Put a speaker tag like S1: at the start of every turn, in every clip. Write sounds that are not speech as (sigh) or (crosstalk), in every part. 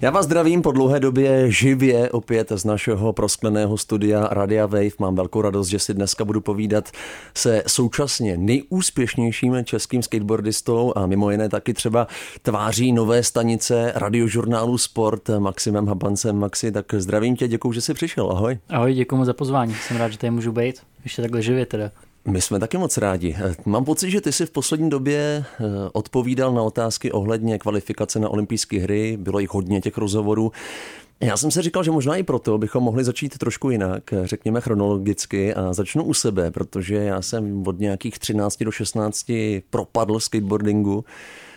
S1: Já vás zdravím po dlouhé době živě opět z našeho proskleného studia Radia Wave. Mám velkou radost, že si dneska budu povídat se současně nejúspěšnějším českým skateboardistou a mimo jiné taky třeba tváří nové stanice radiožurnálu Sport Maximem Habancem. Maxi, tak zdravím tě, děkuji, že jsi přišel. Ahoj.
S2: Ahoj, děkuji za pozvání. Jsem rád, že tady můžu být. Ještě takhle živě teda.
S1: My jsme taky moc rádi. Mám pocit, že ty si v poslední době eh, odpovídal na otázky ohledně kvalifikace na olympijské hry. Bylo jich hodně těch rozhovorů. Já jsem se říkal, že možná i proto bychom mohli začít trošku jinak, řekněme chronologicky a začnu u sebe, protože já jsem od nějakých 13 do 16 propadl skateboardingu.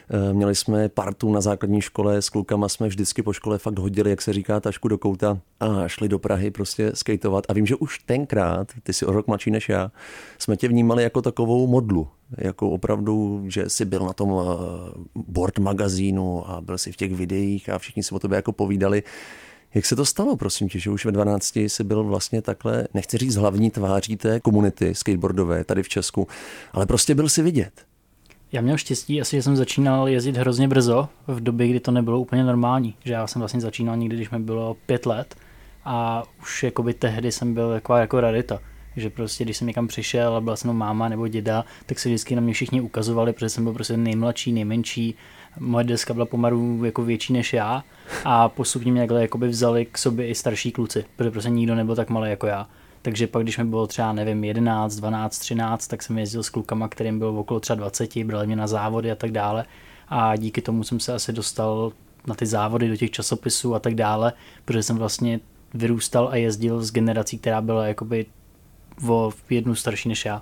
S1: Eh, měli jsme partu na základní škole, s klukama jsme vždycky po škole fakt hodili, jak se říká, tašku do kouta a šli do Prahy prostě skateovat. A vím, že už tenkrát, ty jsi o rok mladší než já, jsme tě vnímali jako takovou modlu, jako opravdu, že jsi byl na tom eh, board magazínu a byl si v těch videích a všichni si o tobě jako povídali. Jak se to stalo, prosím tě, že už ve 12 jsi byl vlastně takhle, nechci říct hlavní tváří té komunity skateboardové tady v Česku, ale prostě byl si vidět.
S2: Já měl štěstí, asi že jsem začínal jezdit hrozně brzo, v době, kdy to nebylo úplně normální. Že já jsem vlastně začínal někdy, když mi bylo pět let a už jakoby tehdy jsem byl jako, jako rarita. Že prostě, když jsem někam přišel a byla jsem máma nebo děda, tak se vždycky na mě všichni ukazovali, protože jsem byl prostě nejmladší, nejmenší. Moje deska byla pomalu jako větší než já a postupně mě jakoby vzali k sobě i starší kluci, protože prostě nikdo nebyl tak malý jako já. Takže pak, když mi bylo třeba, nevím, 11, 12, 13, tak jsem jezdil s klukama, kterým bylo okolo třeba 20, brali mě na závody a tak dále. A díky tomu jsem se asi dostal na ty závody, do těch časopisů a tak dále, protože jsem vlastně vyrůstal a jezdil s generací, která byla jakoby o jednu starší než já.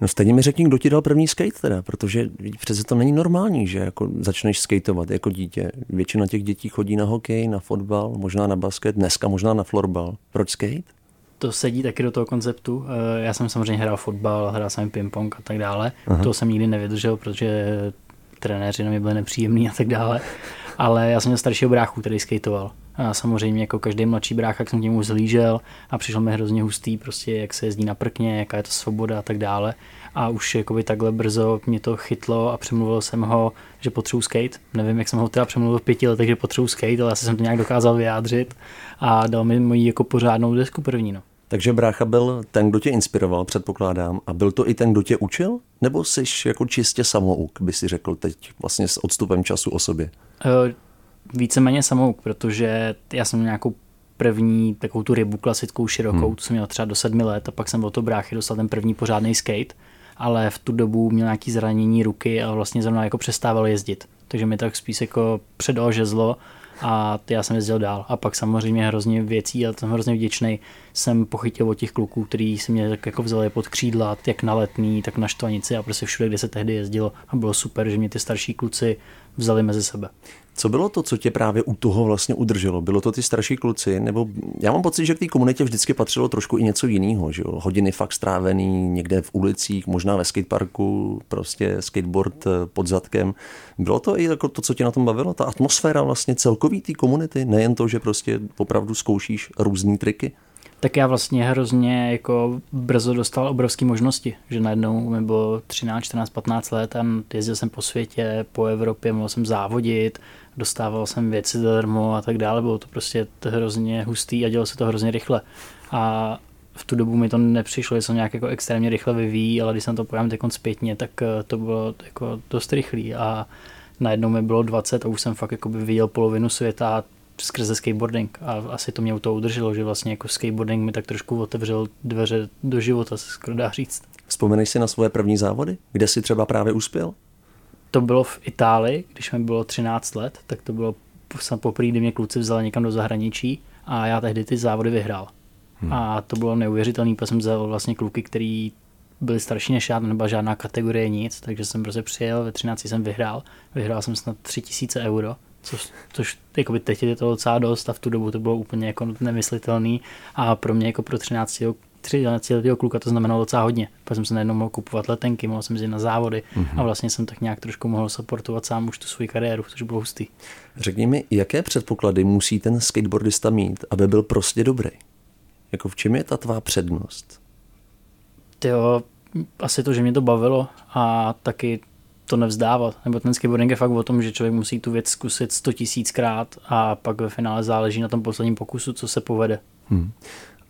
S1: No stejně mi řekni, kdo ti dal první skate teda, protože přece to není normální, že jako začneš skateovat jako dítě. Většina těch dětí chodí na hokej, na fotbal, možná na basket, dneska možná na florbal. Proč skate?
S2: To sedí taky do toho konceptu. Eh, já jsem samozřejmě hrál fotbal, hrál jsem ping-pong a tak dále. Aha. To jsem nikdy nevydržel, protože trenéři na mě byli nepříjemní a tak dále. Ale já jsem měl staršího bráchu, který skateoval. A samozřejmě jako každý mladší brácha, jak jsem k němu zlížel a přišel mi hrozně hustý, prostě jak se jezdí na prkně, jaká je to svoboda a tak dále. A už jakoby takhle brzo mě to chytlo a přemluvil jsem ho, že potřebuji skate. Nevím, jak jsem ho teda přemluvil v pěti letech, že potřebuji skate, ale já jsem to nějak dokázal vyjádřit a dal mi moji jako pořádnou desku první. No.
S1: Takže brácha byl ten, kdo tě inspiroval, předpokládám. A byl to i ten, kdo tě učil? Nebo jsi jako čistě samouk, by si řekl teď vlastně s odstupem času o sobě?
S2: Uh, víceméně samouk, protože já jsem nějakou první takovou tu rybu klasickou širokou, hmm. tu jsem měl třeba do sedmi let a pak jsem od toho bráchy dostal ten první pořádný skate, ale v tu dobu měl nějaký zranění ruky a vlastně zrovna jako přestával jezdit. Takže mi tak spíš jako předal žezlo a já jsem jezdil dál. A pak samozřejmě hrozně věcí, a jsem hrozně vděčný, jsem pochytil od těch kluků, kteří si mě tak jako vzali pod křídla, jak na letní, tak na štvanici a prostě všude, kde se tehdy jezdilo. A bylo super, že mě ty starší kluci vzali mezi sebe.
S1: Co bylo to, co tě právě u toho vlastně udrželo? Bylo to ty starší kluci? Nebo já mám pocit, že k té komunitě vždycky patřilo trošku i něco jiného. Že jo? Hodiny fakt strávený někde v ulicích, možná ve skateparku, prostě skateboard eh, pod zadkem. Bylo to i jako to, co tě na tom bavilo? Ta atmosféra vlastně celkový té komunity? Nejen to, že prostě opravdu zkoušíš různé triky?
S2: Tak já vlastně hrozně jako brzo dostal obrovské možnosti, že najednou mi bylo 13, 14, 15 let a jezdil jsem po světě, po Evropě, mohl jsem závodit, dostával jsem věci zadarmo a tak dále, bylo to prostě hrozně hustý a dělalo se to hrozně rychle. A v tu dobu mi to nepřišlo, že jsem nějak jako extrémně rychle vyvíjí, ale když jsem to pojám teď zpětně, tak eh, to bylo jako dost rychlý a najednou mi bylo 20 a už jsem fakt jako by viděl polovinu světa skrze skateboarding a asi to mě u toho udrželo, že vlastně jako skateboarding mi tak trošku otevřel dveře do života, se skoro dá říct.
S1: Vzpomeneš si na svoje první závody? Kde jsi třeba právě uspěl?
S2: To bylo v Itálii, když mi bylo 13 let, tak to bylo poprvé, kdy mě kluci vzali někam do zahraničí a já tehdy ty závody vyhrál. Hmm. A to bylo neuvěřitelné, protože jsem vzal vlastně kluky, který byli starší než já, nebyla žádná kategorie nic, takže jsem prostě přijel, ve 13 jsem vyhrál, vyhrál jsem snad 3000 euro, což, což by teď je to docela dost a v tu dobu to bylo úplně jako nemyslitelný a pro mě jako pro 13 13 letého kluka to znamenalo docela hodně, protože jsem se najednou mohl kupovat letenky, mohl jsem jít na závody mm-hmm. a vlastně jsem tak nějak trošku mohl supportovat sám už tu svou kariéru, což bylo hustý.
S1: Řekni mi, jaké předpoklady musí ten skateboardista mít, aby byl prostě dobrý? Jako v čem je ta tvá přednost?
S2: Jo, asi to, že mě to bavilo a taky to nevzdávat. Nebo ten skateboarding je fakt o tom, že člověk musí tu věc zkusit 100 tisíckrát a pak ve finále záleží na tom posledním pokusu, co se povede. Hmm.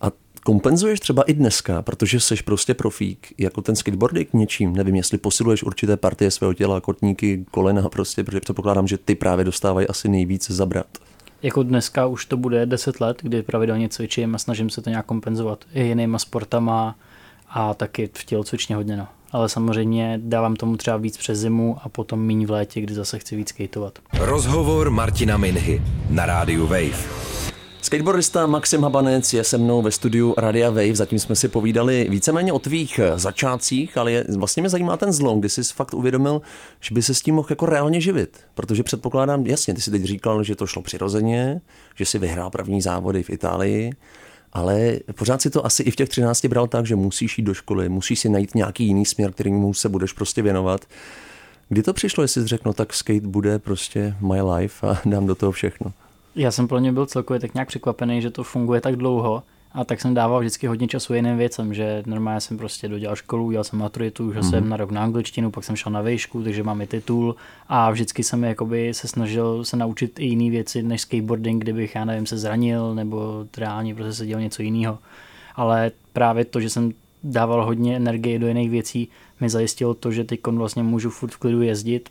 S1: A kompenzuješ třeba i dneska, protože jsi prostě profík, jako ten skateboarding něčím, nevím, jestli posiluješ určité partie svého těla, kotníky, kolena prostě, protože předpokládám, že ty právě dostávají asi nejvíc zabrat.
S2: Jako dneska už to bude 10 let, kdy pravidelně cvičím a snažím se to nějak kompenzovat i jinýma sportama a taky v tělocvičně hodně. No ale samozřejmě dávám tomu třeba víc přes zimu a potom míň v létě, kdy zase chci víc skateovat.
S3: Rozhovor Martina Minhy na rádiu Wave.
S1: Skateboardista Maxim Habanec je se mnou ve studiu Radia Wave, zatím jsme si povídali víceméně o tvých začátcích, ale je, vlastně mě zajímá ten zlom, kdy jsi fakt uvědomil, že by se s tím mohl jako reálně živit. Protože předpokládám, jasně, ty jsi teď říkal, že to šlo přirozeně, že si vyhrál první závody v Itálii, ale pořád si to asi i v těch 13 bral tak, že musíš jít do školy, musíš si najít nějaký jiný směr, kterýmu se budeš prostě věnovat. Kdy to přišlo, jestli jsi řekl, no tak skate bude prostě my life a (laughs) dám do toho všechno?
S2: Já jsem pro ně byl celkově tak nějak překvapený, že to funguje tak dlouho a tak jsem dával vždycky hodně času jiným věcem, že normálně jsem prostě dodělal školu, udělal jsem maturitu, že mm-hmm. jsem na rok na angličtinu, pak jsem šel na vejšku, takže mám i titul a vždycky jsem jakoby se snažil se naučit i jiné věci než skateboarding, kdybych, já nevím, se zranil nebo reálně prostě se dělal něco jiného. Ale právě to, že jsem dával hodně energie do jiných věcí, mi zajistilo to, že teď vlastně můžu furt v klidu jezdit,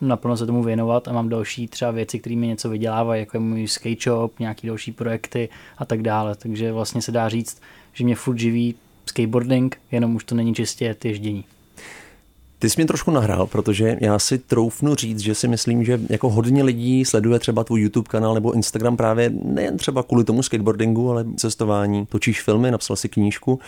S2: naplno se tomu věnovat a mám další třeba věci, které mi něco vydělávají, jako je můj skate shop, nějaký další projekty a tak dále. Takže vlastně se dá říct, že mě furt živí skateboarding, jenom už to není čistě ježdění.
S1: Ty jsi mě trošku nahrál, protože já si troufnu říct, že si myslím, že jako hodně lidí sleduje třeba tvůj YouTube kanál nebo Instagram právě nejen třeba kvůli tomu skateboardingu, ale cestování. Točíš filmy, napsal si knížku.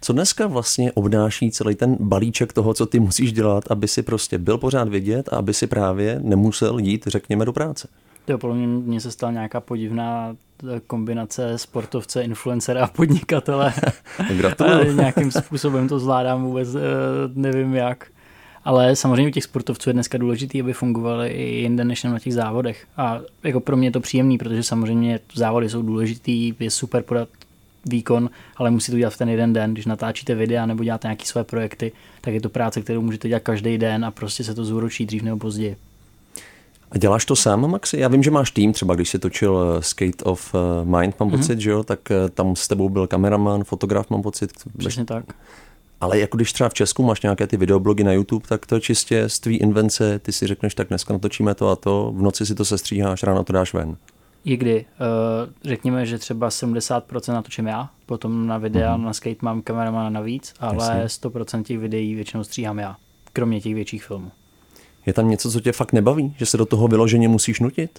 S1: Co dneska vlastně obnáší celý ten balíček toho, co ty musíš dělat, aby si prostě byl pořád vidět a aby si právě nemusel jít, řekněme, do práce?
S2: Jo, podle mě, mě se stala nějaká podivná eh, kombinace sportovce, influencera a podnikatele. (laughs)
S1: Gratuluju.
S2: Nějakým způsobem to zvládám vůbec, eh, nevím jak. Ale samozřejmě u těch sportovců je dneska důležité, aby fungovali i jinde než na těch závodech. A jako pro mě je to příjemný, protože samozřejmě závody jsou důležitý, je super podat výkon, ale musí to dělat v ten jeden den. Když natáčíte videa nebo děláte nějaké své projekty, tak je to práce, kterou můžete dělat každý den a prostě se to zúročí dřív nebo později.
S1: A děláš to sám, Maxi? Já vím, že máš tým, třeba když se točil eh, Skate of eh, Mind, mám mm-hmm. pocit, že jo, tak eh, tam s tebou byl kameraman, fotograf, mám pocit.
S2: Přesně tak.
S1: Ale jako když třeba v Česku máš nějaké ty videoblogy na YouTube, tak to je čistě z tvý invence, ty si řekneš, tak dneska natočíme to a to, v noci si to sestříháš, ráno to dáš ven
S2: i kdy. Uh, řekněme, že třeba 70% natočím já, potom na videa, mm-hmm. na skate mám kameramana navíc, ale Jasně. 100% těch videí většinou stříhám já, kromě těch větších filmů.
S1: Je tam něco, co tě fakt nebaví? Že se do toho vyloženě musíš nutit?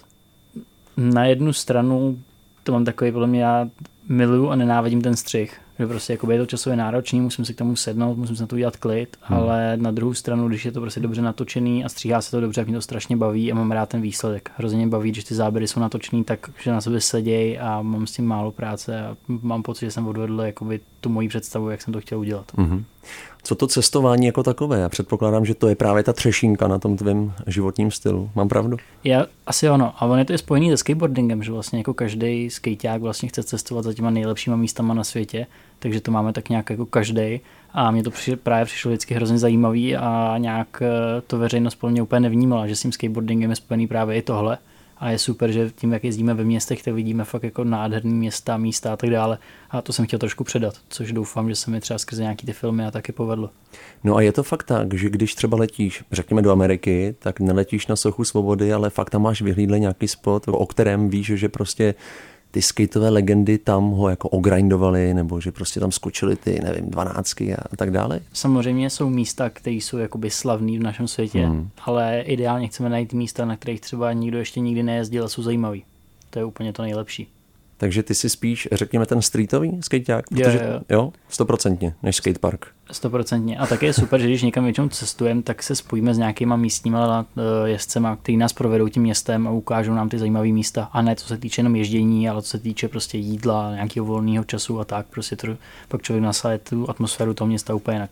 S2: Na jednu stranu to mám takový, podle mě já miluju a nenávidím ten střih že prostě jako je to časově náročný, musím si k tomu sednout, musím si na to udělat klid, hmm. ale na druhou stranu, když je to prostě dobře natočený a stříhá se to dobře, tak mě to strašně baví a mám rád ten výsledek. Hrozně baví, když ty záběry jsou natočený tak, že na sebe sedějí a mám s tím málo práce a mám pocit, že jsem odvedl jakoby tu moji představu, jak jsem to chtěl udělat. Hmm.
S1: Co to cestování jako takové? Já předpokládám, že to je právě ta třešínka na tom tvém životním stylu. Mám pravdu?
S2: Já, asi ono. A on je to je spojený se skateboardingem, že vlastně jako každý skateák vlastně chce cestovat za těma nejlepšíma místama na světě takže to máme tak nějak jako každý. A mě to při, právě přišlo vždycky hrozně zajímavý a nějak eh, to veřejnost podle mě úplně nevnímala, že s tím skateboardingem je spojený právě i tohle. A je super, že tím, jak jezdíme ve městech, tak vidíme fakt jako nádherný města, místa a tak dále. A to jsem chtěl trošku předat, což doufám, že se mi třeba skrze nějaký ty filmy a taky povedlo.
S1: No a je to fakt tak, že když třeba letíš, řekněme do Ameriky, tak neletíš na sochu svobody, ale fakt tam máš vyhlídle nějaký spot, o kterém víš, že prostě ty skateové legendy tam ho jako ogrindovali, nebo že prostě tam skočili ty, nevím, dvanáctky a tak dále?
S2: Samozřejmě jsou místa, které jsou jakoby slavný v našem světě, hmm. ale ideálně chceme najít místa, na kterých třeba nikdo ještě nikdy nejezdil a jsou zajímavý. To je úplně to nejlepší.
S1: Takže ty si spíš, řekněme, ten streetový skateák? Protože, jo, jo. jo, stoprocentně, než skatepark.
S2: Stoprocentně. A také je super, že když někam většinou cestujeme, tak se spojíme s nějakýma místníma eh, jezdcema, kteří nás provedou tím městem a ukážou nám ty zajímavé místa. A ne co se týče jenom ježdění, ale co se týče prostě jídla, nějakého volného času a tak. Prostě to, pak člověk nasadí tu atmosféru toho města úplně jinak.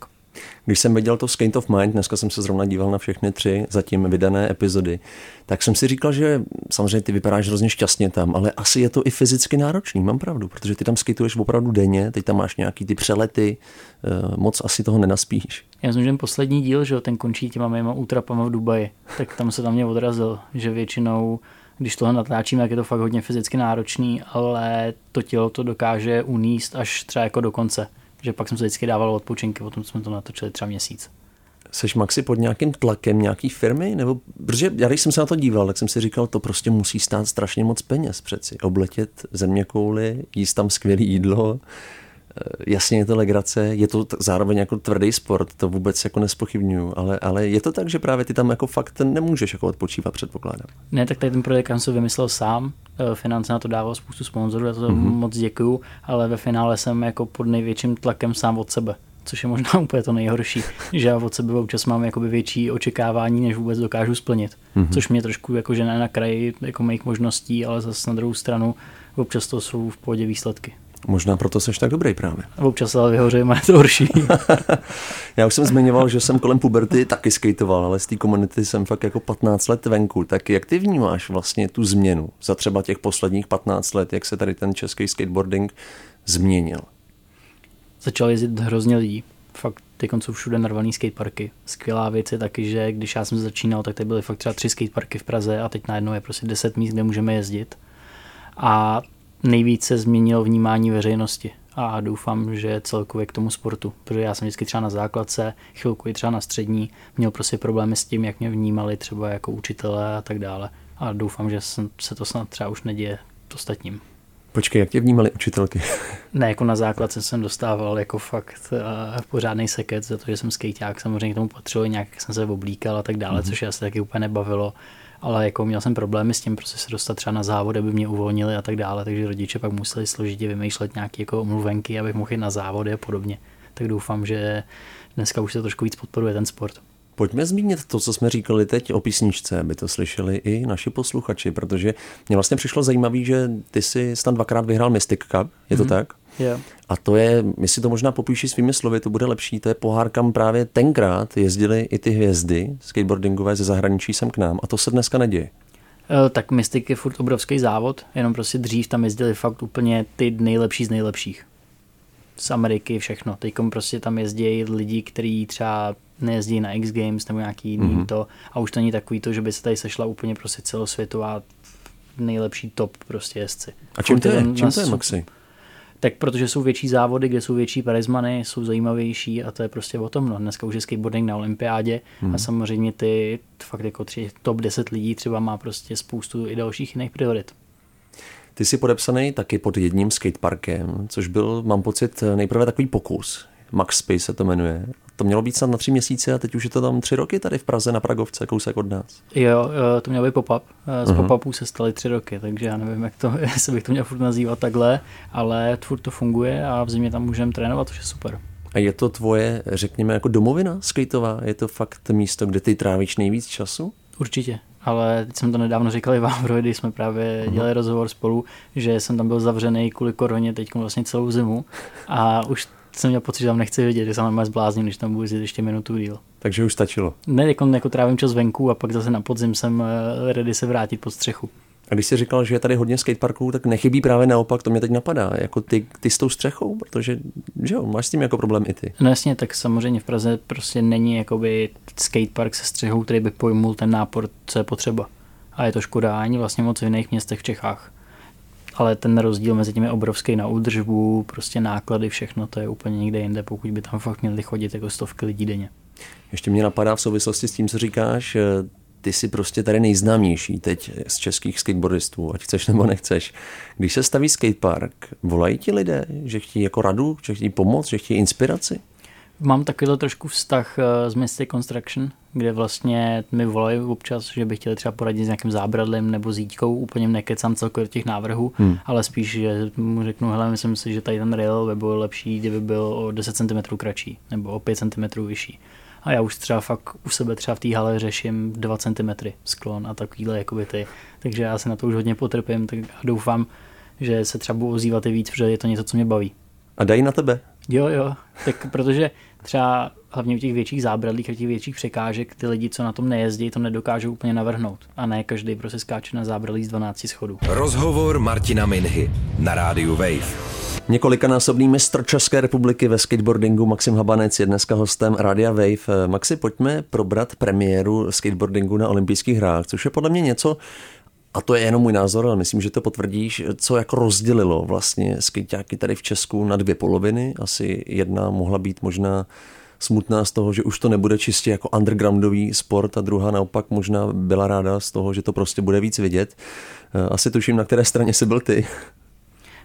S1: Když jsem viděl to Skate of Mind, dneska jsem se zrovna díval na všechny tři zatím vydané epizody, tak jsem si říkal, že samozřejmě ty vypadáš hrozně šťastně tam, ale asi je to i fyzicky náročný, mám pravdu, protože ty tam skateuješ opravdu denně, teď tam máš nějaký ty přelety, eh, moc asi toho nenaspíš.
S2: Já myslím, že ten poslední díl, že ten končí těma mýma útrapama v Dubaji, tak tam se tam mě odrazil, že většinou když tohle natáčíme, tak je to fakt hodně fyzicky náročný, ale to tělo to dokáže uníst až třeba jako do konce že pak jsem se vždycky dával odpočinky, potom jsme to natočili třeba měsíc.
S1: Seš Maxi pod nějakým tlakem nějaký firmy? Nebo, protože já když jsem se na to díval, tak jsem si říkal, to prostě musí stát strašně moc peněz přeci. Obletět země kouly, jíst tam skvělé jídlo, jasně je to legrace, je to zároveň jako tvrdý sport, to vůbec jako nespochybnuju, ale, ale je to tak, že právě ty tam jako fakt nemůžeš jako odpočívat, předpokládám.
S2: Ne, tak tady ten projekt jsem si vymyslel sám, eh, finance na to dával spoustu sponzorů, já to mm-hmm. moc děkuju, ale ve finále jsem jako pod největším tlakem sám od sebe což je možná (laughs) úplně to nejhorší, že já od sebe občas mám jakoby větší očekávání, než vůbec dokážu splnit, mm-hmm. což mě trošku jako žene na kraji jako mých možností, ale zase na druhou stranu občas to jsou v pohodě výsledky.
S1: Možná proto seš tak dobrý právě.
S2: Občas ale vyhoře má to horší. (laughs)
S1: Já už jsem zmiňoval, že jsem kolem puberty taky skateoval, ale z té komunity jsem fakt jako 15 let venku. Tak jak ty vnímáš vlastně tu změnu za třeba těch posledních 15 let, jak se tady ten český skateboarding změnil?
S2: Začal jezdit hrozně lidí. Fakt teď jsou všude narvaný skateparky. Skvělá věc je taky, že když já jsem začínal, tak tady byly fakt třeba tři skateparky v Praze a teď najednou je prostě 10 míst, kde můžeme jezdit. A nejvíce změnilo vnímání veřejnosti a doufám, že celkově k tomu sportu, protože já jsem vždycky třeba na základce, chvilku i třeba na střední, měl prostě problémy s tím, jak mě vnímali třeba jako učitelé a tak dále a doufám, že se to snad třeba už neděje ostatním.
S1: Počkej, jak tě vnímali učitelky? (laughs)
S2: Ne, jako na základce jsem dostával jako fakt uh, pořádný seket za to, že jsem skejťák. Samozřejmě k tomu patřilo nějak, jak jsem se oblíkal a tak dále, mm-hmm. což já se taky úplně nebavilo ale jako měl jsem problémy s tím prostě se dostat třeba na závod, aby mě uvolnili a tak dále, takže rodiče pak museli složitě vymýšlet nějaké jako omluvenky, abych mohl jít na závody a podobně. Tak doufám, že dneska už se trošku víc podporuje ten sport.
S1: Pojďme zmínit to, co jsme říkali teď o písničce, aby to slyšeli i naši posluchači, protože mě vlastně přišlo zajímavé, že ty si snad dvakrát vyhrál Mystic Cup, je to mm-hmm. tak?
S2: Yeah.
S1: A to je, my si to možná popíši svými slovy, to bude lepší, to je pohár, kam právě tenkrát jezdili i ty hvězdy skateboardingové ze zahraničí sem k nám a to se dneska neděje.
S2: E, tak Mystic je furt obrovský závod, jenom prostě dřív tam jezdili fakt úplně ty nejlepší z nejlepších. Z Ameriky všechno. Teď prostě tam jezdí lidi, kteří třeba nejezdí na X Games nebo nějaký jiný mm-hmm. to a už to není takový to, že by se tady sešla úplně prostě celosvětová nejlepší top prostě jezdci.
S1: A čím to je? Čím to je, Maxi?
S2: Tak protože jsou větší závody, kde jsou větší parizmany, jsou zajímavější a to je prostě o tom. No. Dneska už je skateboarding na olympiádě hmm. a samozřejmě ty fakt jako tři, top 10 lidí třeba má prostě spoustu i dalších jiných priorit.
S1: Ty jsi podepsaný taky pod jedním skateparkem, což byl, mám pocit, nejprve takový pokus. Max Space se to jmenuje. To mělo být snad na tři měsíce a teď už je to tam tři roky tady v Praze na Pragovce, kousek od nás.
S2: Jo, to mělo být pop-up. Z uh-huh. pop-upů se staly tři roky, takže já nevím, jak to, (laughs) jestli bych to měl furt nazývat takhle, ale furt to funguje a v zimě tam můžeme trénovat, což je super.
S1: A je to tvoje, řekněme, jako domovina skateová? Je to fakt místo, kde ty trávíš nejvíc času?
S2: Určitě, ale teď jsem to nedávno říkal i vám, (laughs) když jsme právě uh-huh. dělali rozhovor spolu, že jsem tam byl zavřený kvůli koroně teď vlastně celou zimu a už jsem měl pocit, že tam nechci vidět, že se tam zblázním, když tam budu jít ještě minutu díl.
S1: Takže už stačilo.
S2: Ne, jako, jako trávím čas venku a pak zase na podzim jsem eh, ready se vrátit pod střechu.
S1: A když jsi říkal, že je tady hodně skateparků, tak nechybí právě naopak, to mě teď napadá, jako ty, ty s tou střechou, protože že jo, máš s tím jako problém i ty.
S2: No jasně, tak samozřejmě v Praze prostě není jakoby skatepark se střechou, který by pojmul ten nápor, co je potřeba. A je to škoda ani vlastně moc v jiných městech v Čechách ale ten rozdíl mezi tím je obrovský na údržbu, prostě náklady, všechno to je úplně někde jinde, pokud by tam fakt měli chodit jako stovky lidí denně.
S1: Ještě mě napadá v souvislosti s tím, co říkáš, eh, ty jsi prostě tady nejznámější teď z českých skateboardistů, ať chceš nebo nechceš. Když se staví skatepark, volají ti lidé, že chtějí jako radu, že chtějí pomoc, že chtějí inspiraci?
S2: Mám takovýhle trošku vztah s eh, Mystic Construction, kde vlastně mi volají občas, že by chtěli třeba poradit s nějakým zábradlem nebo zítkou, úplně nekecám celkově těch návrhů, hmm. ale spíš, že mu řeknu, hele, myslím si, že tady ten rail by byl lepší, kdyby byl o 10 cm kratší nebo o 5 cm vyšší. A já už třeba fakt u sebe třeba v té hale řeším 2 cm sklon a takovýhle jakoby ty. Takže já se na to už hodně potrpím tak a doufám, že se třeba budu ozývat i víc, protože je to něco, co mě baví.
S1: A dají na tebe?
S2: Jo, jo, tak protože třeba hlavně u těch větších zábradlích a těch větších překážek ty lidi, co na tom nejezdí, to nedokážou úplně navrhnout. A ne každý prostě skáče na zábradlí z 12 schodů.
S3: Rozhovor Martina Minhy na rádiu Wave.
S1: Několikanásobný mistr České republiky ve skateboardingu Maxim Habanec je dneska hostem Radia Wave. Maxi, pojďme probrat premiéru skateboardingu na olympijských hrách, což je podle mě něco, a to je jenom můj názor, ale myslím, že to potvrdíš, co jako rozdělilo vlastně skejťáky tady v Česku na dvě poloviny. Asi jedna mohla být možná smutná z toho, že už to nebude čistě jako undergroundový sport a druhá naopak možná byla ráda z toho, že to prostě bude víc vidět. Asi tuším, na které straně jsi byl ty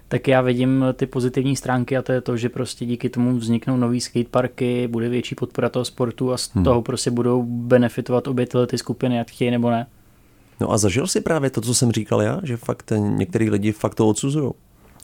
S2: tak já vidím ty pozitivní stránky a to je to, že prostě díky tomu vzniknou nový skateparky, bude větší podpora toho sportu a z hmm. toho prostě budou benefitovat obě tyhle ty skupiny, ať chtějí nebo ne.
S1: No a zažil si právě to, co jsem říkal já, že fakt některý lidi fakt to odsuzují.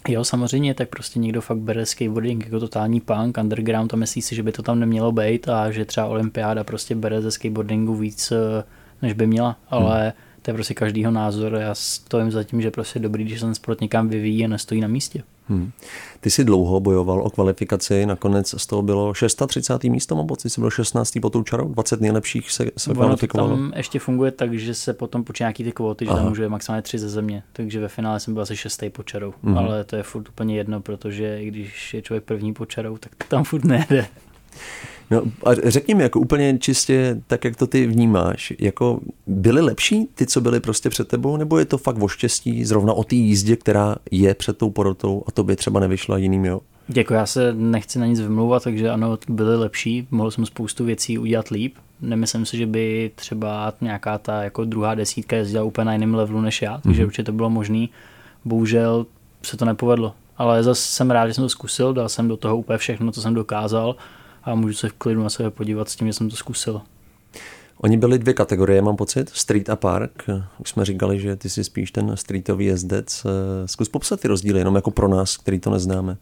S2: Jo, samozřejmě, tak prostě někdo fakt bere skateboarding jako totální punk, underground a myslí si, že by to tam nemělo být a že třeba olympiáda prostě bere ze skateboardingu víc, eh, než by měla, ale hmm to je prostě každýho názor. Já stojím za tím, že prostě dobrý, když ten sport někam vyvíjí a nestojí na místě. Hmm.
S1: Ty jsi dlouho bojoval o kvalifikaci, nakonec z toho bylo 630. místo, mám pocit, jsi byl 16. po tou čarou, 20 nejlepších se, se kvalifikovalo.
S2: tam ještě funguje tak, že se potom počítá nějaký ty kvóty, že tam může maximálně tři ze země, takže ve finále jsem byl asi šestý po čarou, hmm. ale to je furt úplně jedno, protože když je člověk první po čarou, tak tam furt nejde.
S1: No a řekni mi, jako úplně čistě tak, jak to ty vnímáš, jako byly lepší ty, co byly prostě před tebou, nebo je to fakt o štěstí zrovna o té jízdě, která je před tou porotou a to by třeba nevyšla jiným, jo?
S2: Děkuji, já se nechci na nic vymlouvat, takže ano, byly lepší, mohl jsem spoustu věcí udělat líp. Nemyslím si, že by třeba nějaká ta jako druhá desítka jezdila úplně na jiném levelu než já, takže mm-hmm. určitě to bylo možné. Bohužel se to nepovedlo, ale zase jsem rád, že jsem to zkusil, dal jsem do toho úplně všechno, co jsem dokázal a můžu se v klidu na sebe podívat s tím, že jsem to zkusil.
S1: Oni byli dvě kategorie, mám pocit, street a park. Už jsme říkali, že ty jsi spíš ten streetový jezdec. Zkus popsat ty rozdíly, jenom jako pro nás, který to neznáme.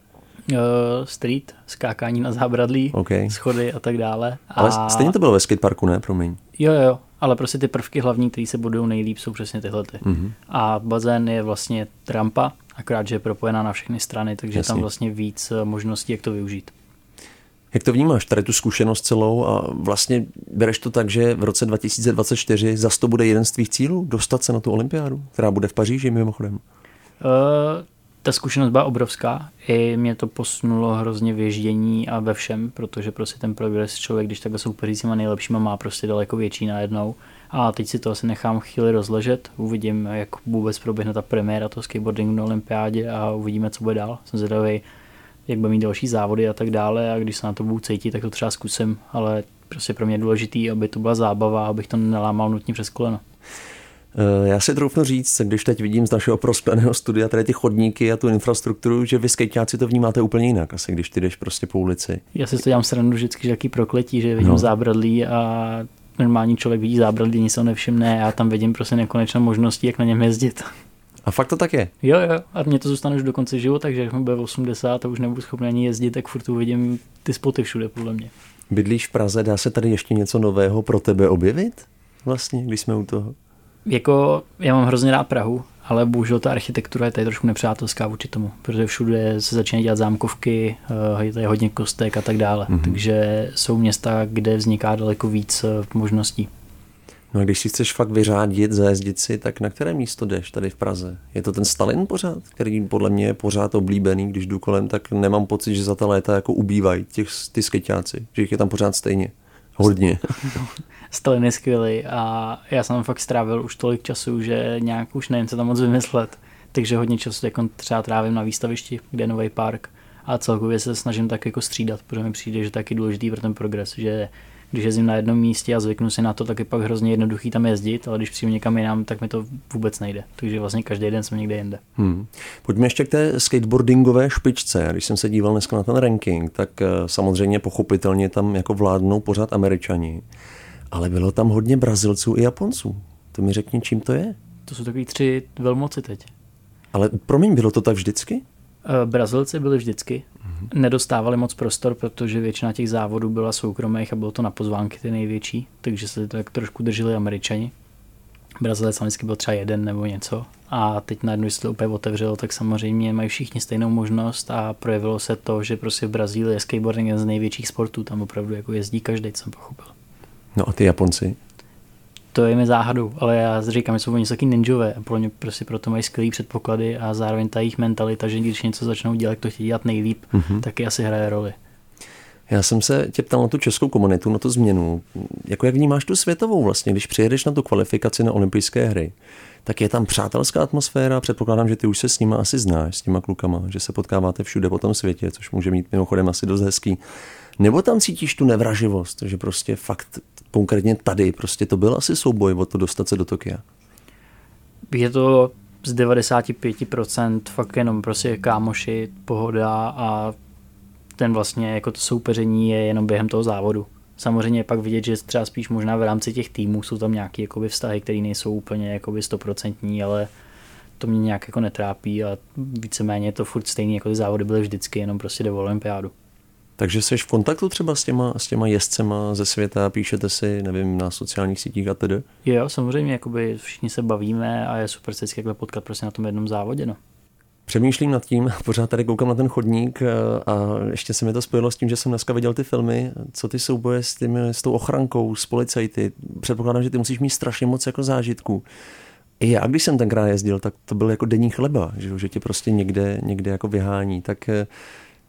S2: Uh, street, skákání na zábradlí, okay. schody a tak dále. A...
S1: Ale stejně to bylo ve skateparku, ne? Promiň.
S2: Jo, jo, ale prostě ty prvky hlavní, které se budou nejlíp, jsou přesně tyhle. Ty. Mm-hmm. A bazén je vlastně rampa, akorát, že je propojená na všechny strany, takže Jasně. tam vlastně víc eh, možností, jak to využít.
S1: Jak to vnímáš, tady tu zkušenost celou a vlastně bereš to tak, že v roce 2024 zas to bude jeden z tvých cílů, dostat se na tu olympiádu, která bude v Paříži mimochodem? Uh,
S2: ta zkušenost byla obrovská. I mě to posunulo hrozně v ježdění a ve všem, protože prostě ten progres člověk, když takhle soupeří s těma nejlepšíma, má prostě daleko větší najednou. A teď si to asi nechám chvíli rozležet, uvidím, jak vůbec proběhne ta premiéra toho skateboardingu na olympiádě a uvidíme, co bude dál. Jsem zvědavý, jak bude mít další závody a tak dále a když se na to budu cítit, tak to třeba zkusím, ale prostě pro mě je důležitý, aby to byla zábava, abych to nelámal nutně přes koleno.
S1: Eh, já si troufnu říct, když teď vidím z našeho proskleného studia tady ty chodníky a tu infrastrukturu, že vy skejťáci to vnímáte úplně jinak, asi když ty jdeš prostě po ulici.
S2: Já si to dělám srandu vždycky, že jaký prokletí, že vidím no. zábradlí a normální člověk vidí zábradlí, nic se nevšimne, já tam vidím prostě nekonečné možnosti, jak na něm jezdit.
S1: A fakt to tak je?
S2: Jo, jo. A mě to zůstane už do konce života, takže jak bude 80 a už nebudu schopný ani jezdit, tak furt uvidím ty spoty všude, podle mě.
S1: Bydlíš v Praze, dá se tady ještě něco nového pro tebe objevit? Vlastně, když jsme u toho.
S2: Jako, já mám hrozně rád Prahu, ale bohužel ta architektura je tady trošku nepřátelská vůči tomu, protože všude se začínají dělat zámkovky, eh, je tady hodně kostek a tak dále. Mm-hmm. Takže jsou města, kde vzniká daleko víc eh, možností.
S1: No a když si chceš fakt vyřádit, zajezdit si, tak na které místo jdeš tady v Praze? Je to ten Stalin pořád, který podle mě je pořád oblíbený, když jdu kolem, tak nemám pocit, že za ta léta jako ubývají těch, ty skyťáci, že jich je tam pořád stejně. Hodně. (laughs)
S2: Stalin je skvělý a já jsem fakt strávil už tolik času, že nějak už nevím, co tam moc vymyslet. Takže hodně času jako třeba trávím na výstavišti, kde je nový park a celkově se snažím tak jako střídat, protože mi přijde, že taky důležitý pro ten progres, že když jezdím na jednom místě a zvyknu si na to, tak je pak hrozně jednoduchý tam jezdit, ale když přijdu někam jinam, tak mi to vůbec nejde. Takže vlastně každý den jsem někde jinde. Hmm.
S1: Pojďme ještě k té skateboardingové špičce. Když jsem se díval dneska na ten ranking, tak eh, samozřejmě pochopitelně tam jako vládnou pořád američani. Ale bylo tam hodně Brazilců i Japonců. To mi řekni, čím to je.
S2: To jsou takový tři velmoci teď.
S1: Ale promiň, bylo to tak vždycky?
S2: Eh, Brazilci byli vždycky. Nedostávali moc prostor, protože většina těch závodů byla soukromých a bylo to na pozvánky ty největší, takže se tak trošku drželi američani. Brazilec vždycky byl třeba jeden nebo něco a teď najednou, se to úplně otevřelo, tak samozřejmě mají všichni stejnou možnost a projevilo se to, že prostě v Brazílii je skateboarding jeden z největších sportů, tam opravdu jako jezdí každý, co jsem pochopil.
S1: No a ty Japonci?
S2: To je mi záhadou, ale já říkám, že jsou oni taky ninjové a pro ně prostě proto mají skvělé předpoklady a zároveň ta jejich mentalita, že když něco začnou dělat, to chtějí dělat nejlíp, mm-hmm. taky asi hraje roli.
S1: Já jsem se tě ptal na tu českou komunitu, na tu změnu. Jako jak vnímáš tu světovou vlastně, když přijedeš na tu kvalifikaci na olympijské hry? Tak je tam přátelská atmosféra, předpokládám, že ty už se s nima asi znáš, s těma klukama, že se potkáváte všude po tom světě, což může mít mimochodem asi dost hezký. Nebo tam cítíš tu nevraživost, že prostě fakt konkrétně tady prostě to byl asi souboj o to dostat se do Tokia?
S2: Je to z 95% fakt jenom prostě kámoši, pohoda a ten vlastně jako to soupeření je jenom během toho závodu. Samozřejmě je pak vidět, že třeba spíš možná v rámci těch týmů jsou tam nějaké jakoby vztahy, které nejsou úplně jakoby stoprocentní, ale to mě nějak jako netrápí a víceméně to furt stejný, jako ty závody byly vždycky, jenom prostě do olympiádu.
S1: Takže jsi v kontaktu třeba s těma, s těma jezdcema ze světa, píšete si, nevím, na sociálních sítích a tedy?
S2: Jo, samozřejmě, jakoby všichni se bavíme a je super se vždycky potkat prostě na tom jednom závodě, no.
S1: Přemýšlím nad tím, (laughs) pořád tady koukám na ten chodník eh, a ještě se mi to spojilo s tím, že jsem dneska viděl ty filmy, co ty souboje s, tím, s tou ochrankou, s policajty. Předpokládám, že ty musíš mít strašně moc jako zážitků. I já, když jsem tenkrát jezdil, tak to byl jako denní chleba, že, že tě prostě někde, někde jako vyhání. Tak eh,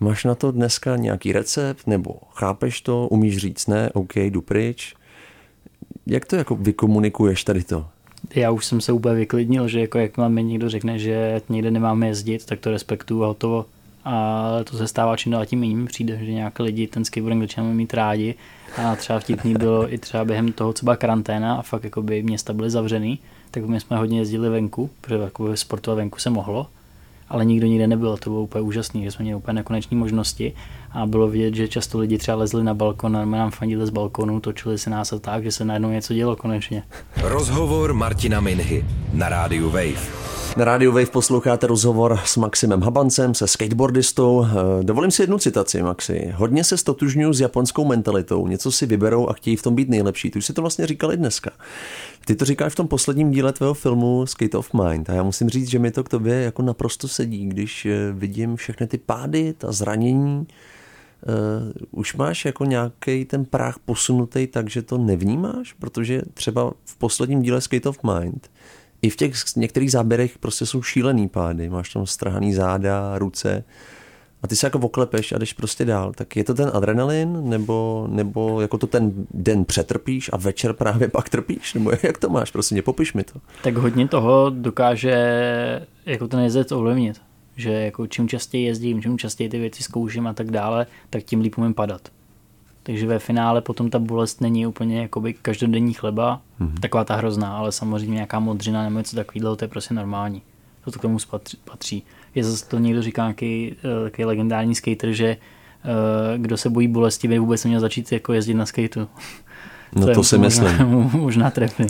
S1: máš na to dneska nějaký recept, nebo chápeš to, umíš říct ne, OK, jdu pryč. Jak to jako vykomunikuješ tady to?
S2: já už jsem se úplně vyklidnil, že jako jak mi někdo řekne, že někde nemáme jezdit, tak to respektuju a hotovo. Ale to se stává čím dál tím méně přijde, že nějaké lidi ten skateboarding začínáme mít rádi a třeba vtipný bylo i třeba během toho, co byla karanténa a fakt jako by města byly zavřený, tak my jsme hodně jezdili venku, protože jako sportovat venku se mohlo ale nikdo nikde nebyl. To bylo úplně úžasné, že jsme měli úplně nekoneční možnosti a bylo vidět, že často lidi třeba lezli na balkon a nám fandili z balkonu, točili se nás a tak, že se najednou něco dělo konečně.
S3: Rozhovor Martina Minhy na rádiu Wave.
S1: Na rádiu Wave posloucháte rozhovor s Maximem Habancem, se skateboardistou. Eh, dovolím si jednu citaci, Maxi. Hodně se stotužňuji s japonskou mentalitou. Něco si vyberou a chtějí v tom být nejlepší. Tu už si to vlastně říkali dneska. Ty to říkáš v tom posledním díle tvého filmu Skate of Mind a já musím říct, že mi to k tobě jako naprosto sedí, když eh, vidím všechny ty pády, ta zranění, už máš jako nějaký ten práh posunutý, takže to nevnímáš? Protože třeba v posledním díle Skate of Mind i v těch některých záběrech prostě jsou šílený pády. Máš tam strhaný záda, ruce a ty se jako oklepeš a jdeš prostě dál. Tak je to ten adrenalin, nebo, nebo jako to ten den přetrpíš a večer právě pak trpíš? Nebo (laughs) jak to máš? Prostě nepopiš mi to.
S2: Tak hodně toho dokáže jako ten jezdec ovlivnit. Že jako čím častěji jezdím, čím častěji ty věci zkouším a tak dále, tak tím líp umím padat. Takže ve finále potom ta bolest není úplně jakoby každodenní chleba, mm-hmm. taková ta hrozná, ale samozřejmě nějaká modřina nebo něco takového, to je prostě normální. To k tomu patří. Je zase to někdo říká nějaký, eh, nějaký legendární skater, že eh, kdo se bojí bolesti, by vůbec neměl začít jako jezdit na skateu.
S1: No to, to si
S2: možná,
S1: myslím. (laughs)
S2: Možná trefný.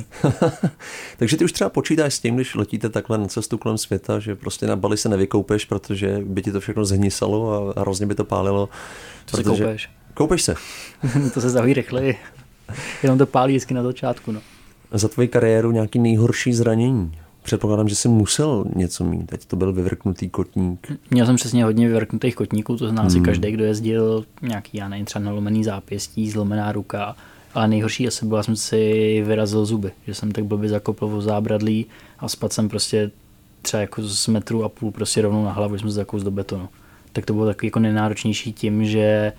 S2: (laughs)
S1: Takže ty už třeba počítáš s tím, když letíte takhle na cestu kolem světa, že prostě na Bali se nevykoupeš, protože by ti to všechno zhnisalo a hrozně by to pálilo.
S2: Co protože... si koupeš?
S1: Koupeš se. (laughs)
S2: to se zaví rychleji. Jenom to pálí vždycky na začátku. No.
S1: Za tvoji kariéru nějaký nejhorší zranění? Předpokládám, že jsi musel něco mít, teď to byl vyvrknutý kotník.
S2: Měl jsem přesně hodně vyvrknutých kotníků, to zná hmm. si každý, kdo jezdil, nějaký, já nevím, třeba nalomený zápěstí, zlomená ruka, ale nejhorší asi byla, jsem si vyrazil zuby, že jsem tak blbě zakopl o zábradlí a spadl jsem prostě třeba jako z metru a půl prostě rovnou na hlavu, že jsem se zakous do betonu. Tak to bylo takový jako nejnáročnější tím, že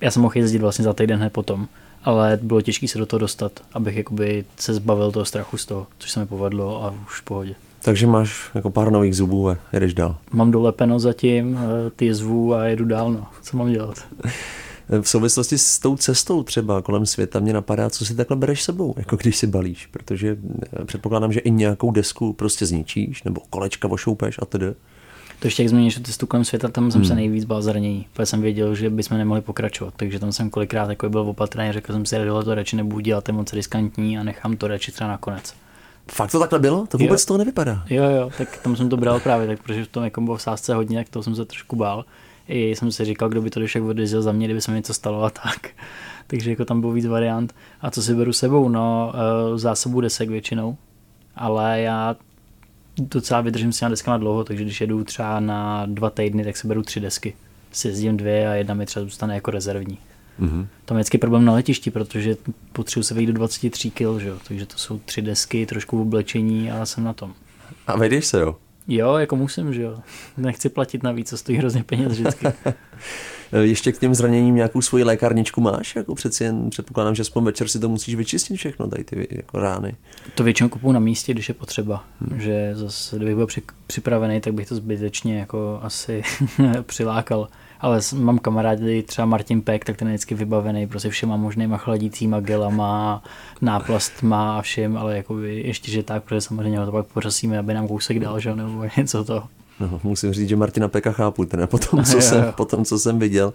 S2: já jsem mohl jezdit vlastně za týden hned potom, ale bylo těžké se do toho dostat, abych jakoby se zbavil toho strachu z toho, což se mi povedlo a už v pohodě.
S1: Takže máš jako pár nových zubů a jedeš dál.
S2: Mám dolepeno zatím, eh, ty zvu a jedu dál, no. Co mám dělat? (laughs)
S1: v souvislosti s tou cestou třeba kolem světa mě napadá, co si takhle bereš sebou, jako když si balíš, protože eh, předpokládám, že i nějakou desku prostě zničíš, nebo kolečka ošoupeš a tedy.
S2: To ještě jak zmíníš tu cestu kolem světa, tam jsem hmm. se nejvíc bál zranění, protože jsem věděl, že bychom nemohli pokračovat, takže tam jsem kolikrát jako byl opatrný, řekl jsem si, že to radši nebudu dělat, je moc riskantní a nechám to radši třeba nakonec.
S1: Fakt to takhle bylo? To vůbec
S2: jo.
S1: toho nevypadá.
S2: Jo, jo, tak tam jsem to bral právě, tak protože v tom jako bylo v sázce hodně, tak to jsem se trošku bál. I jsem si říkal, kdo by to však odjezdil za mě, kdyby se mi něco stalo a tak. (laughs) Takže jako tam bylo víc variant. A co si beru sebou? No, eh, zásobu desek většinou, ale já docela vydržím si na deskama dlouho, takže když jedu třeba na dva týdny, tak se beru tři desky. Si jezdím dvě a jedna mi třeba zůstane jako rezervní. Mm-hmm. To je vždycky problém na letišti, protože potřebuji se vejít do 23 kg, že? takže to jsou tři desky, trošku oblečení a jsem na tom.
S1: A vejdeš se, jo?
S2: Jo, jako musím, že jo. Nechci platit navíc, co stojí hrozně peněz vždycky. (laughs)
S1: Ještě k těm zraněním nějakou svoji lékárničku máš? Jako přeci jen předpokládám, že aspoň večer si to musíš vyčistit všechno, tady ty jako rány.
S2: To většinou kupuju na místě, když je potřeba. Hmm. Že zase, kdybych byl připravený, tak bych to zbytečně jako asi (laughs) přilákal ale mám kamarády, třeba Martin Peck, tak ten je vždycky vybavený prostě všema možnýma chladícíma gelama, náplastma a všem, ale jakoby ještě, že tak, protože samozřejmě ho to pak pořasíme, aby nám kousek dal, že nebo něco to.
S1: No, musím říct, že Martina Peka chápu, teda po tom, (laughs) co, jsem, po tom, co jsem viděl.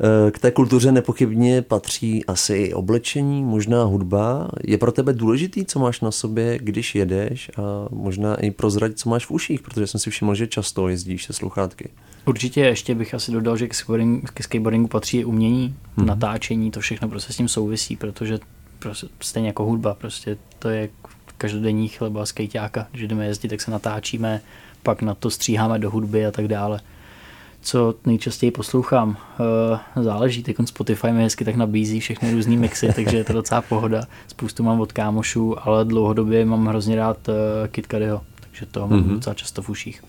S1: Eh, k té kultuře nepochybně patří asi oblečení, možná hudba. Je pro tebe důležitý, co máš na sobě, když jedeš a možná i prozradit, co máš v uších, protože jsem si všiml, že často jezdíš se sluchátky.
S2: Určitě ještě bych asi dodal, že k skateboardingu, k skateboardingu patří umění, hmm. natáčení, to všechno prostě s tím souvisí, protože prostě stejně jako hudba, prostě to je každodenní chleba skejťáka, že jdeme jezdit, tak se natáčíme, pak na to stříháme do hudby a tak dále. Co nejčastěji poslouchám, uh, záleží, teď Spotify mi hezky tak nabízí všechny různé mixy, takže je to docela pohoda. Spoustu mám od kámošů, ale dlouhodobě mám hrozně rád uh, Kid Cudiho, takže to mám mm-hmm. docela často v uších.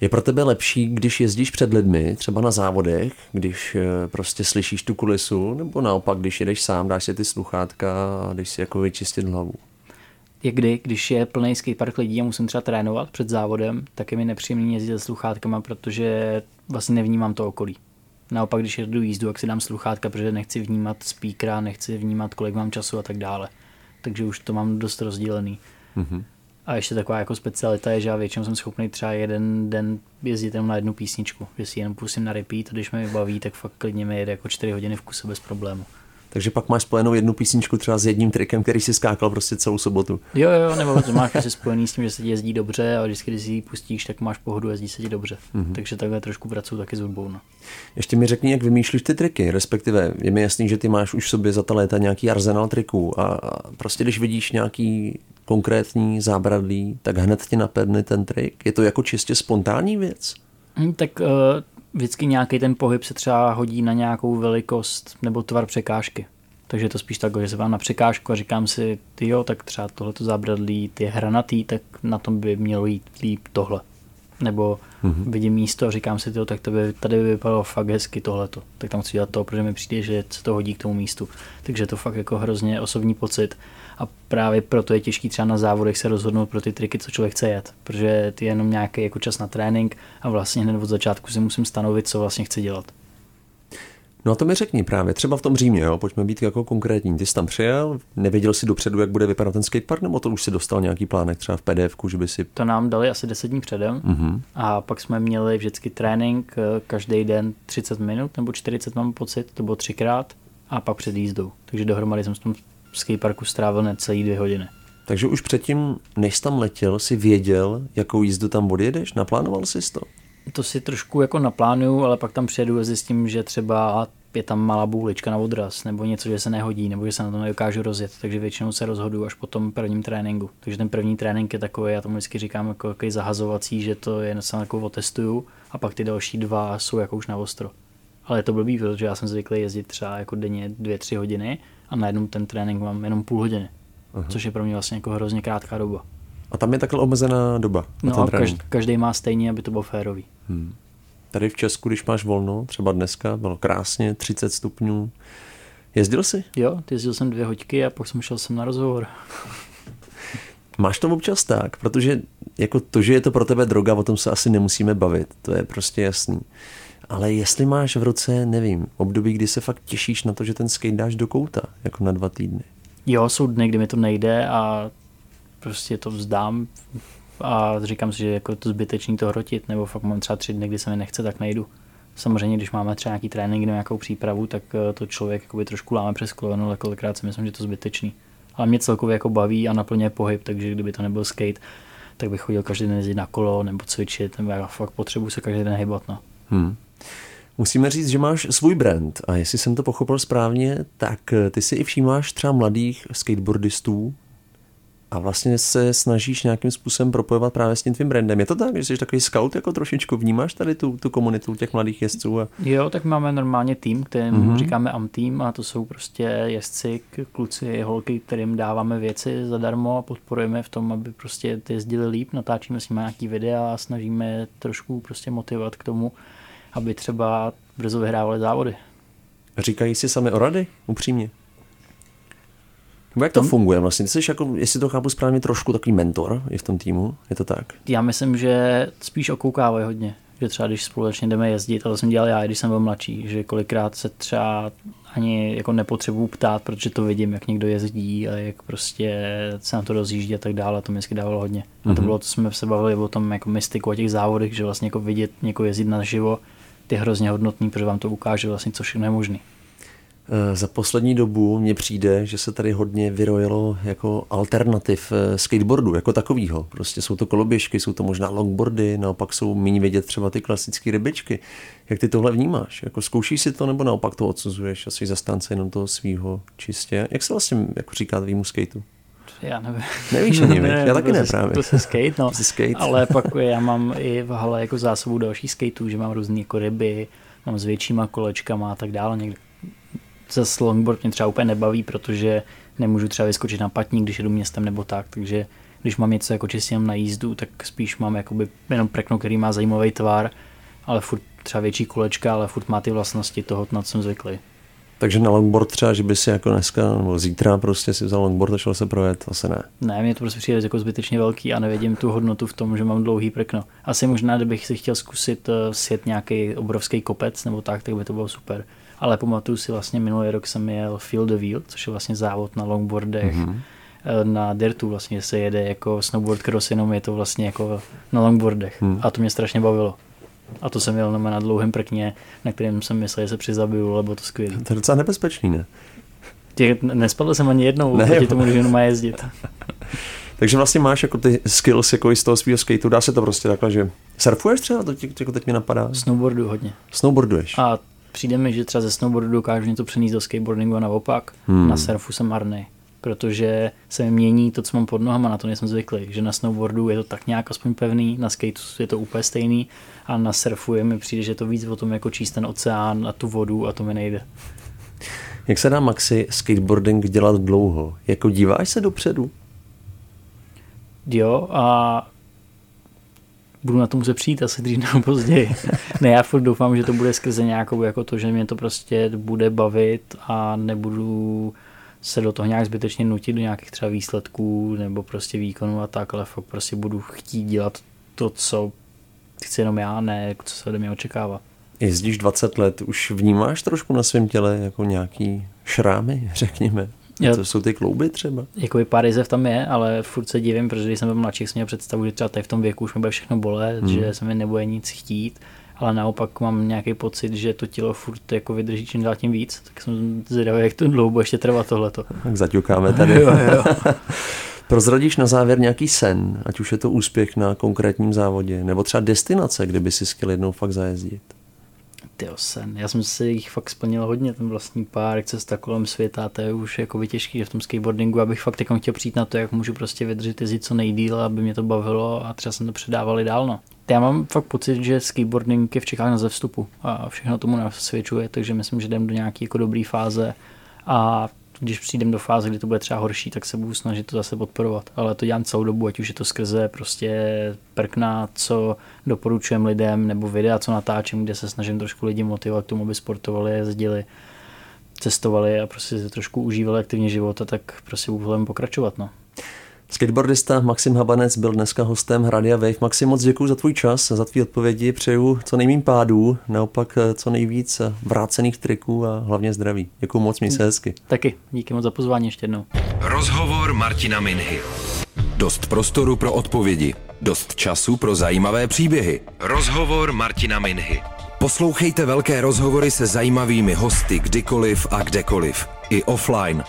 S1: Je pro tebe lepší, když jezdíš před lidmi, třeba na závodech, když eh, prostě slyšíš tu kulisu, nebo naopak, když jedeš sám, dáš si ty sluchátka a když si jako vyčistit hlavu?
S2: Je kdy, když je plný skatepark lidí a musím třeba trénovat před závodem, tak je mi nepříjemný jezdit se sluchátkama, protože vlastně nevnímám to okolí. Naopak, když jedu jízdu, jak si dám sluchátka, protože nechci vnímat speakera, nechci vnímat, kolik mám času a tak dále. Takže už to mám dost rozdílený. Mm-hmm. A ještě taková jako specialita je, že já většinou jsem schopný třeba jeden den jezdit jenom na jednu písničku, že si jenom pustím na repeat a když mě baví, tak fakt klidně mi jede jako 4 hodiny v kuse bez problému.
S1: Takže pak máš spojenou jednu písničku třeba s jedním trikem, který si skákal prostě celou sobotu.
S2: Jo, jo, nebo to máš asi spojený s tím, že se ti jezdí dobře a vždycky, když si ji pustíš, tak máš pohodu, jezdí se ti dobře. Mm-hmm. Takže takhle trošku pracuji taky s hudbou. No.
S1: Ještě mi řekni, jak vymýšlíš ty triky, respektive je mi jasný, že ty máš už v sobě za ta léta nějaký arzenál triků a prostě když vidíš nějaký konkrétní zábradlí, tak hned ti napadne ten trik? Je to jako čistě spontánní věc?
S2: Hmm, tak uh, vždycky nějaký ten pohyb se třeba hodí na nějakou velikost nebo tvar překážky. Takže to spíš tak, že se vám na překážku a říkám si, ty jo, tak třeba tohleto zábradlí, ty je hranatý, tak na tom by mělo jít líp tohle. Nebo mm-hmm. vidím místo a říkám si, tyjo, tak to by, tady by vypadalo fakt hezky tohleto. Tak tam chci dělat to, protože mi přijde, že se to hodí k tomu místu. Takže to fakt jako hrozně osobní pocit a právě proto je těžký třeba na závodech se rozhodnout pro ty triky, co člověk chce jet, protože ty je jenom nějaký jako čas na trénink a vlastně hned od začátku si musím stanovit, co vlastně chci dělat.
S1: No a to mi řekni právě, třeba v tom Římě, jo, pojďme být jako konkrétní. Ty jsi tam přijel, nevěděl si dopředu, jak bude vypadat ten skatepark, nebo to už si dostal nějaký plánek třeba v pdf že by si...
S2: To nám dali asi 10 dní předem uh-huh. a pak jsme měli vždycky trénink eh, každý den 30 minut nebo 40 mám pocit, to bylo třikrát a pak před jízdou. Takže dohromady jsem v tom skateparku strávil necelý dvě hodiny.
S1: Takže už předtím, než tam letěl, si věděl, jakou jízdu tam odjedeš? Naplánoval jsi to?
S2: To si trošku jako naplánuju, ale pak tam přijedu a zjistím, že třeba je tam malá bůlička na odraz, nebo něco, že se nehodí, nebo že se na to nedokážu rozjet, takže většinou se rozhodu až po tom prvním tréninku. Takže ten první trénink je takový, já tomu vždycky říkám jako takový zahazovací, že to je se jako otestuju a pak ty další dva jsou jako už na ostro. Ale je to blbý, protože já jsem zvyklý jezdit třeba jako denně dvě, tři hodiny a najednou ten trénink mám jenom půl hodiny, uh-huh. což je pro mě vlastně jako hrozně krátká doba.
S1: A tam je takhle omezená doba.
S2: No a každý, každý má stejně, aby to bylo férový. Hmm.
S1: Tady v Česku, když máš volno, třeba dneska, bylo krásně, 30 stupňů. Jezdil jsi?
S2: Jo, jezdil jsem dvě hoďky a pak jsem šel sem na rozhovor. (laughs)
S1: Máš to občas tak, protože jako to, že je to pro tebe droga, o tom se asi nemusíme bavit, to je prostě jasný. Ale jestli máš v roce, nevím, období, kdy se fakt těšíš na to, že ten skate dáš do kouta, jako na dva týdny.
S2: Jo, jsou dny, kdy mi to nejde a prostě to vzdám a říkám si, že jako je to zbytečný to hrotit, nebo fakt mám třeba tři dny, kdy se mi nechce, tak nejdu. Samozřejmě, když máme třeba nějaký trénink nebo nějakou přípravu, tak eh, to člověk jakoby trošku láme přes koleno, ale kolikrát si myslím, že to zbytečný. Ale mě celkově jako baví a naplňuje pohyb, takže kdyby to nebyl skate, tak bych chodil každý den jezdit na kolo nebo cvičit, nebo já fakt potřebuji se každý den hýbat. No. Hmm.
S1: Musíme říct, že máš svůj brand a jestli jsem to pochopil správně, tak eh, ty si i všímáš třeba mladých skateboardistů, a vlastně se snažíš nějakým způsobem propojovat právě s tím tvým brandem. Je to tak, že jsi takový scout, jako trošičku vnímáš tady tu, tu komunitu těch mladých jezdců? A...
S2: Jo, tak máme normálně tým, kterým mm-hmm. říkáme AM tým a to jsou prostě jezdci, kluci, holky, kterým dáváme věci zadarmo a podporujeme v tom, aby prostě jezdili líp, natáčíme s nimi nějaký videa a snažíme trošku prostě motivovat k tomu, aby třeba brzo vyhrávali závody.
S1: Říkají si sami o rady, upřímně? Nebo jak to funguje vlastně? Ty jsi jako, jestli to chápu správně, trošku takový mentor i v tom týmu, je to tak?
S2: Já myslím, že spíš okoukávají hodně. Že třeba když společně jdeme jezdit, a to jsem dělal já, když jsem byl mladší, že kolikrát se třeba ani jako nepotřebuju ptát, protože to vidím, jak někdo jezdí a jak prostě se na to rozjíždí a tak dále, to mi vždycky dávalo hodně. Mm-hmm. A to mhm. bylo, to jsme se bavili o tom jako mystiku, o těch závodech, že vlastně jako vidět někoho jezdit na živo, je hrozně hodnotný, protože vám to ukáže vlastně, co všechno je možné.
S1: Eh, za poslední dobu mně přijde, že se tady hodně vyrojilo jako alternativ eh, skateboardu, jako takovýho. Prostě jsou to koloběžky, jsou to možná longboardy, naopak jsou méně vidět třeba ty klasické rybičky. Jak ty tohle vnímáš? Jako zkoušíš si to nebo naopak to odsuzuješ a jsi zastánce jenom toho svýho čistě? Jak se vlastně jako říká tvýmu skateu?
S2: Já nevím.
S1: Nevíš ani, (laughs) ne, já taky ne právě.
S2: To se skate, no. skate. Ale pak já mám i v hale jako zásobu dalších skateů, že mám různé jako ryby, mám s většíma kolečkama a tak dále. Někde zase longboard mě třeba úplně nebaví, protože nemůžu třeba vyskočit na patník, když jedu městem nebo tak, takže když mám něco jako čistě na jízdu, tak spíš mám jakoby jenom prekno, který má zajímavý tvar, ale furt třeba větší kolečka, ale furt má ty vlastnosti toho, na co jsem zvyklý.
S1: Takže na longboard třeba, že by si jako dneska nebo zítra prostě si vzal longboard a šel se projet, asi ne.
S2: Ne, mě to prostě přijde jako zbytečně velký a nevidím tu hodnotu v tom, že mám dlouhý prkno. Asi možná, kdybych si chtěl zkusit uh, sjet nějaký obrovský kopec nebo tak, tak by to bylo super ale pamatuju si vlastně minulý rok jsem jel Field the Wheel, což je vlastně závod na longboardech, mm-hmm. na dirtu vlastně se jede jako snowboard cross, jenom je to vlastně jako na longboardech mm. a to mě strašně bavilo. A to jsem jel na dlouhém prkně, na kterém jsem myslel, že se přizabiju, lebo to skvělé.
S1: To je docela nebezpečný, ne?
S2: Tě, nespadl jsem ani jednou, ne, proti tomu, že jenom má jezdit. (laughs)
S1: Takže vlastně máš jako ty skills jako i z toho svého skateu, dá se to prostě takhle, že surfuješ třeba, to tě, jako teď mi napadá?
S2: Snowboardu hodně.
S1: Snowboarduješ?
S2: A přijde mi, že třeba ze snowboardu dokážu něco přenést do skateboardingu a naopak. Hmm. Na surfu jsem marný, protože se mění to, co mám pod nohama, na to nejsem zvyklý. Že na snowboardu je to tak nějak aspoň pevný, na skateu je to úplně stejný a na surfu je mi přijde, že to víc o tom jako číst ten oceán a tu vodu a to mi nejde.
S1: Jak se dá Maxi skateboarding dělat dlouho? Jako díváš se dopředu?
S2: Jo a budu na to muset přijít asi dřív nebo později. (laughs) ne, já furt doufám, že to bude skrze nějakou jako to, že mě to prostě bude bavit a nebudu se do toho nějak zbytečně nutit do nějakých třeba výsledků nebo prostě výkonů a tak, ale fakt prostě budu chtít dělat to, co chci jenom já, ne co se ode mě očekává.
S1: Jezdíš 20 let, už vnímáš trošku na svém těle jako nějaký šrámy, (laughs) řekněme? Jo. To jsou ty klouby třeba?
S2: Jakoby pár jezev tam je, ale furt se divím, protože když jsem byl mladší, jsem měl představu, že třeba tady v tom věku už mi bude všechno bolet, hmm. že se mi nebude nic chtít, ale naopak mám nějaký pocit, že to tělo furt jako vydrží čím dál tím víc, tak jsem zvědavý, jak to dlouho ještě trvat tohleto.
S1: Tak zaťukáme tady. (laughs) jo, jo. (laughs) Prozradíš na závěr nějaký sen, ať už je to úspěch na konkrétním závodě, nebo třeba destinace, kde by si chtěl jednou fakt zajezdit?
S2: Tyjo, sen. Já jsem si jich fakt splnil hodně, ten vlastní pár, cesta kolem světa, to je už jako těžký, v tom skateboardingu, abych fakt jako chtěl přijít na to, jak můžu prostě vydržet jezdit co nejdíl, aby mě to bavilo a třeba jsem to předával dál. No. Já mám fakt pocit, že skateboarding je v Čechách na zevstupu a všechno tomu nasvědčuje, takže myslím, že jdem do nějaké jako dobré fáze a když přijdem do fáze, kdy to bude třeba horší, tak se budu snažit to zase podporovat. Ale to dělám celou dobu, ať už je to skrze prostě prkna, co doporučujem lidem, nebo videa, co natáčím, kde se snažím trošku lidi motivovat k tomu, aby sportovali, jezdili, cestovali a prostě se trošku užívali aktivně života, tak prostě budu pokračovat. No.
S1: Skateboardista Maxim Habanec byl dneska hostem Radia Wave. Maxim, moc děkuji za tvůj čas, za tvý odpovědi. Přeju co nejmín pádů, naopak eh, co nejvíc vrácených triků a hlavně zdraví. Děkuji moc, měj se hezky.
S2: Taky, díky moc za pozvání ještě jednou.
S3: Rozhovor Martina Minhy. Dost prostoru pro odpovědi, dost času pro zajímavé příběhy. Rozhovor Martina Minhy. Poslouchejte velké rozhovory se zajímavými hosty kdykoliv a kdekoliv. I offline.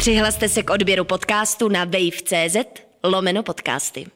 S4: Přihlaste se k odběru podcastu na wave.cz lomeno podcasty.